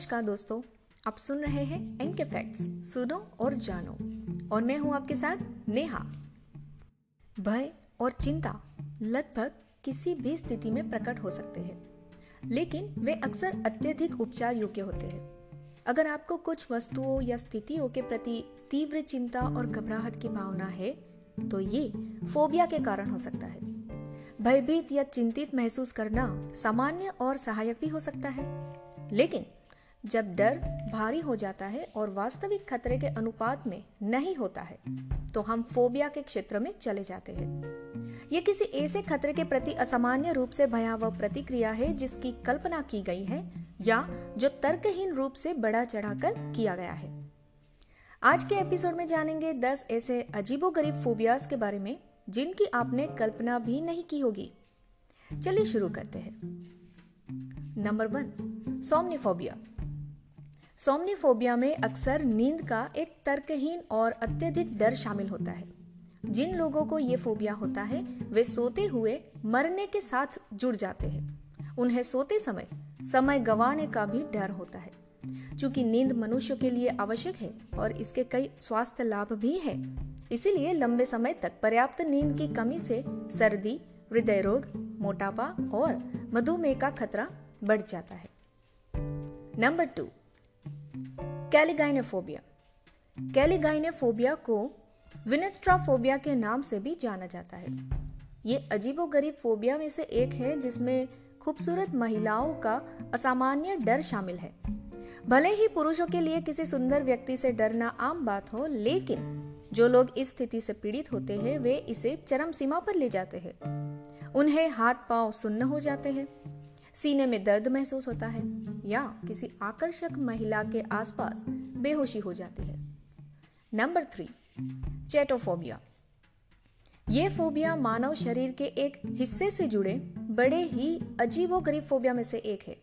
नमस्कार दोस्तों, आप सुन रहे हैं एन के फैक्ट्स, सुनो और जानो। और मैं हूँ आपके साथ नेहा। भय और चिंता लगभग किसी भी स्थिति में प्रकट हो सकते हैं, लेकिन वे अक्सर अत्यधिक उपचार योग्य होते हैं। अगर आपको कुछ वस्तुओं या स्थितियों के प्रति तीव्र चिंता और घबराहट की भावना है तो ये फोबिया के कारण हो सकता है। भयभीत या चिंतित महसूस करना सामान्य और सहायक भी हो सकता है, लेकिन जब डर भारी हो जाता है और वास्तविक खतरे के अनुपात में नहीं होता है तो हम फोबिया के क्षेत्र में चले जाते हैं। ये किसी ऐसे खतरे के प्रति असामान्य रूप से भयावह प्रतिक्रिया है जिसकी कल्पना की गई है या जो तर्कहीन रूप से बड़ा चढ़ाकर किया गया है। आज के एपिसोड में जानेंगे 10 ऐसे अजीबोगरीब फोबियास के बारे में, जिनकी आपने कल्पना भी नहीं की होगी। चलिए शुरू करते हैं। Number one, सोमनीफोबिया। सोमनीफोबिया में अक्सर नींद का एक तर्कहीन और अत्यधिक डर शामिल होता है। जिन लोगों को ये फोबिया होता है, वे सोते हुए मरने के साथ जुड़ जाते हैं। उन्हें सोते समय समय गंवाने का भी डर होता है। चूँकि नींद मनुष्य के लिए आवश्यक है और इसके कई स्वास्थ्य लाभ भी है, इसीलिए लंबे समय तक पर्याप्त नींद की कमी से सर्दी, हृदय रोग, मोटापा और मधुमेह का खतरा बढ़ जाता है। Number two कैलिगाइनेफोबिया। कैलिगाइनेफोबिया को विनेस्ट्राफोबिया के नाम से भी जाना जाता है। ये अजीबोगरीब फोबिया में से एक है, जिसमें खूबसूरत महिलाओं का असामान्य डर शामिल है। भले ही पुरुषों के लिए किसी सुंदर व्यक्ति से डरना आम बात हो, लेकिन जो लोग इस स्थिति से पीड़ित होते हैं, वे इसे चरम सीमा पर ले जाते हैं। उन्हें हाथ पाँव सुन्न हो जाते हैं। सीने में दर्द महसूस होता है। या किसी आकर्षक महिला के आसपास बेहोशी हो जाती है। Number three, chaetophobia. ये फोबिया मानव शरीर के एक हिस्से से जुड़े बड़े ही अजीबो गरीब फोबिया में से एक है।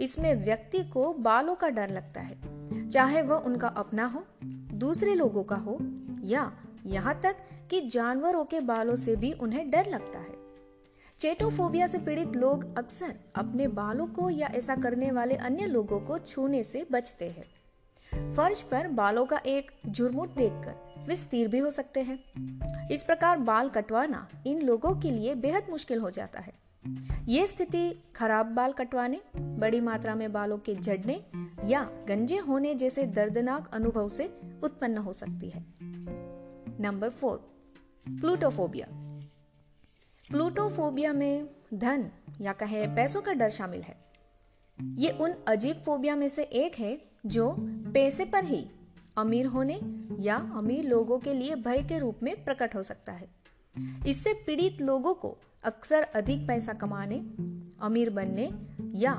इसमें व्यक्ति को बालों का डर लगता है, चाहे वह उनका अपना हो, दूसरे लोगों का हो, या यहाँ तक कि जानवरों के बालों से भी उन्हें डर लगता है। चेटोफोबिया से पीड़ित लोग अक्सर अपने बालों को या ऐसा करने वाले अन्य लोगों को छूने से बचते हैं। फर्श पर बालों का एक झुरमुट देखकर वे स्थिर भी हो सकते हैं। इस प्रकार बाल कटवाना इन लोगों के लिए बेहद मुश्किल हो जाता है। ये स्थिति खराब बाल कटवाने, बड़ी मात्रा में बालों के झड़ने या गंजे होने जैसे दर्दनाक अनुभव से उत्पन्न हो सकती है। Number four, प्लूटोफोबिया। प्लूटोफोबिया में धन, या कहे पैसों का डर शामिल है। ये उन अजीब फोबिया में से एक है, जो पैसे पर ही अमीर होने या अमीर लोगों के लिए भय के रूप में प्रकट हो सकता है। इससे पीड़ित लोगों को अक्सर अधिक पैसा कमाने, अमीर बनने या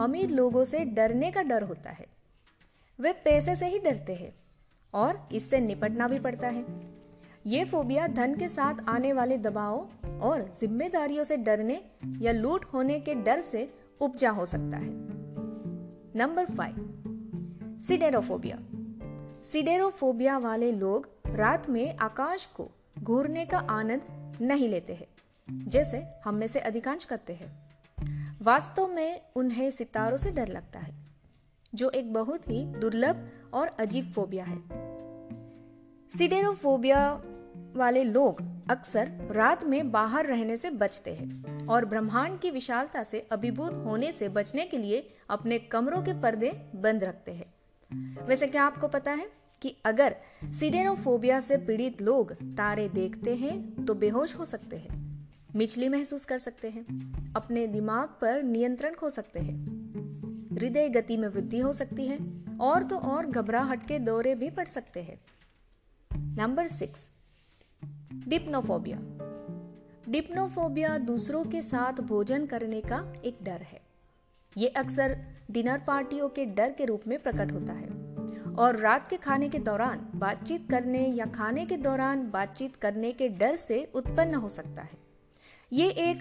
अमीर लोगों से डरने का डर होता है। वे पैसे से ही डरते हैं और इससे निपटना भी पड़ता है। ये फोबिया धन के साथ आने वाले दबाव और जिम्मेदारियों से डरने या लूट होने के डर से उपजा हो सकता है। Number five, सिडेरोफोबिया। सिडेरोफोबिया वाले लोग रात में आकाश को घूरने का आनंद नहीं लेते हैं, जैसे हम में से अधिकांश करते हैं। वास्तव में उन्हें सितारों से डर लगता है, जो एक बहुत ही दुर्लभ और अजीब फोबिया है। सिडेरोफोबिया वाले लोग अक्सर रात में बाहर रहने से बचते हैं और ब्रह्मांड की विशालता से अभिभूत होने से बचने के लिए अपने कमरों के पर्दे बंद रखते हैं। वैसे क्या आपको पता है कि अगर सीडेनोफोबिया से पीड़ित लोग तारे देखते हैं तो बेहोश हो सकते हैं, मिचली महसूस कर सकते हैं, अपने दिमाग पर नियंत्रण खो सकते हैं, हृदय गति में वृद्धि हो सकती है, और तो और घबराहट के दौरे भी पड़ सकते हैं। Number six डिप्नोफोबिया। डिप्नोफोबिया दूसरों के साथ भोजन करने का एक डर है। ये अक्सर डिनर पार्टियों के डर के रूप में प्रकट होता है। और रात के खाने के दौरान बातचीत करने या खाने के दौरान बातचीत करने के डर से उत्पन्न हो सकता है। ये एक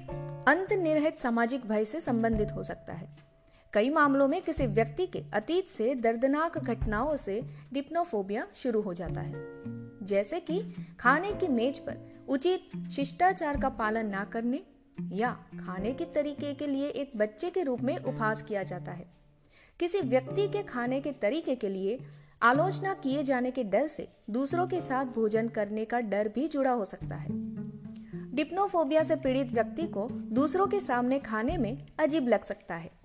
अंत निर्हित सामाजिक भय से संबंधित हो सकता है। कई मामलों में किसी व्यक्ति के अतीत से दर्दनाक घटनाओं से डिप्नोफोबिया शुरू हो जाता है। जैसे कि खाने की मेज पर उचित शिष्टाचार का पालन ना करने या खाने के तरीके के लिए एक बच्चे के रूप में उपहास किया जाता है। किसी व्यक्ति के खाने के तरीके के लिए आलोचना किए जाने के डर से दूसरों के साथ भोजन करने का डर भी जुड़ा हो सकता है। डिप्नोफोबिया से पीड़ित व्यक्ति को दूसरों के सामने खाने में अजीब लग सकता है।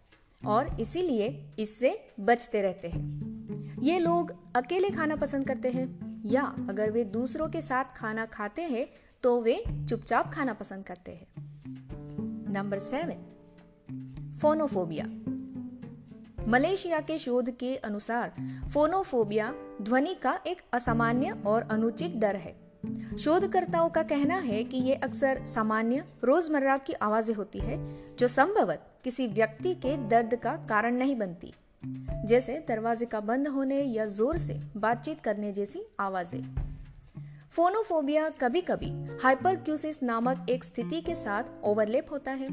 और इसीलिए इससे बचते रहते हैं। ये लोग अकेले खाना पसंद करते हैं, या अगर वे दूसरों के साथ खाना खाते हैं तो वे चुपचाप खाना पसंद करते हैं। Number seven, phonophobia. मलेशिया के शोध के अनुसार, फोनोफोबिया ध्वनि का एक असामान्य और अनुचित डर है। शोधकर्ताओं का कहना है कि ये अक्सर सामान्य रोज़मर्रा की आवाज़ें होती है, जो संभवत किसी व्यक्ति के दर्द का कारण नहीं बनती। जैसे दरवाजे का बंद होने या ज़ोर से बातचीत करने जैसी आवाज़ें। फोनोफोबिया कभी कभी हाइपरक्यूसिस नामक एक स्थिति के साथ ओवरलेप होता है,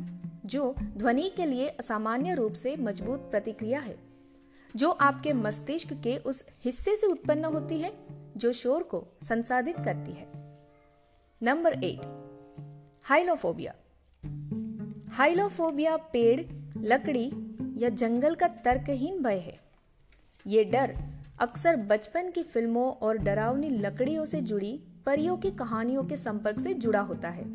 जो ध्वनि के लिए असामान्य रूप से मज़बूत प्रतिक्रिया है। जो आपके मस्तिष्क के उस हिस्से से उत्पन्न होती है, जो शोर को संसाधित करती है। Number eight, हाइलोफोबिया। हाइलोफोबिया पेड़, लकड़ी या जंगल का तर्कहीन भय है। ये डर अक्सर बचपन की फ़िल्मों और डरावनी लकड़ियों से जुड़ी परियों की कहानियों के संपर्क से जुड़ा होता है।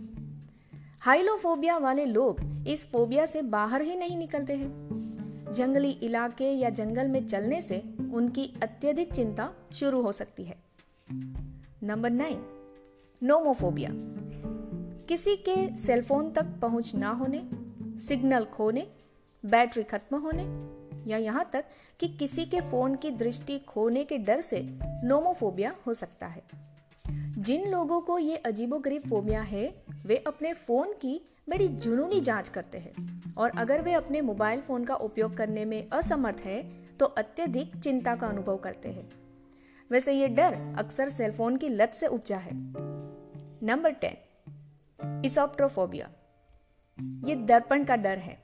हाइलोफोबिया वाले लोग इस फोबिया से बाहर ही नहीं निकलते हैं। जंगली इलाके या जंगल में चलने से उनकी अत्यधिक चिंता शुरू हो सकती है। Number nine, nomophobia. किसी के सेलफोन तक पहुँच ना होने सिग्नल खोने बैटरी खत्म होने, या यहाँ तक कि किसी के फ़ोन की दृष्टि खोने के डर से नोमोफोबिया हो सकता है। जिन लोगों को ये अजीबोगरीब फोबिया है, वे अपने फ़ोन की बड़ी जुनूनी जाँच करते हैं। और अगर वे अपने मोबाइल फ़ोन का उपयोग करने में असमर्थ है तो अत्यधिक चिंता का अनुभव करते हैं। वैसे ये डर अक्सर सेलफोन की लत से उपजा है। नंबर टेन इसोप्ट्रोफोबिया ये दर्पण का डर है।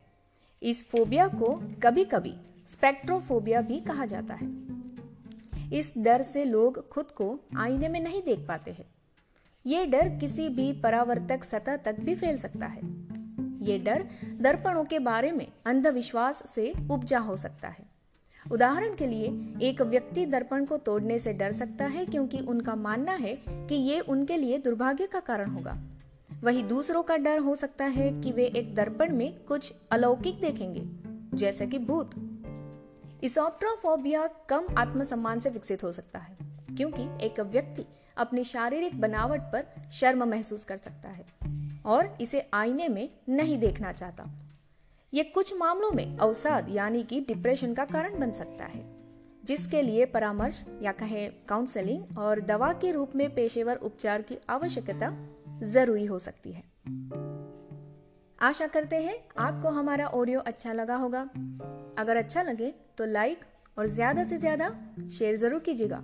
इस फोबिया को कभी कभी स्पेक्ट्रोफोबिया भी कहा जाता है। इस डर से लोग खुद को आईने में नहीं देख पाते हैं। ये डर किसी भी परावर्तक सतह तक भी फैल सकता है। ये डर दर्पणों के बारे में अंधविश्वास से उपजा हो सकता है। उदाहरण के लिए, एक व्यक्ति दर्पण को तोड़ने से डर सकता है क्योंकि उनका मानना है कि ये उनके लिए दुर्भाग्य का कारण होगा। वही दूसरों का डर हो सकता है कि वे एक दर्पण में कुछ अलौकिक देखेंगे, जैसे कि भूत। इसोप्ट्रोफोबिया कम आत्मसम्मान से विकसित हो सकता है, क्योंकि एक व्यक्ति अपनी शारीरिक बनावट पर शर्म महसूस कर सकता है और इसे आईने में नहीं देखना चाहता। ये कुछ मामलों में अवसाद यानी कि डिप्रेशन का कारण बन सकता है, जिसके लिए परामर्श या कहें काउंसलिंग और दवा के रूप में पेशेवर उपचार की आवश्यकता ज़रूरी हो सकती है। आशा करते हैं आपको हमारा ऑडियो अच्छा लगा होगा। अगर अच्छा लगे तो लाइक और ज़्यादा से ज़्यादा शेयर ज़रूर कीजिएगा।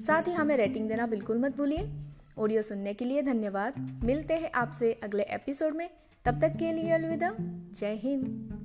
साथ ही हमें रेटिंग देना बिल्कुल मत भूलिए। ऑडियो सुनने के लिए धन्यवाद। मिलते हैं आपसे अगले एपिसोड में। तब तक के लिए अलविदा। जय हिंद।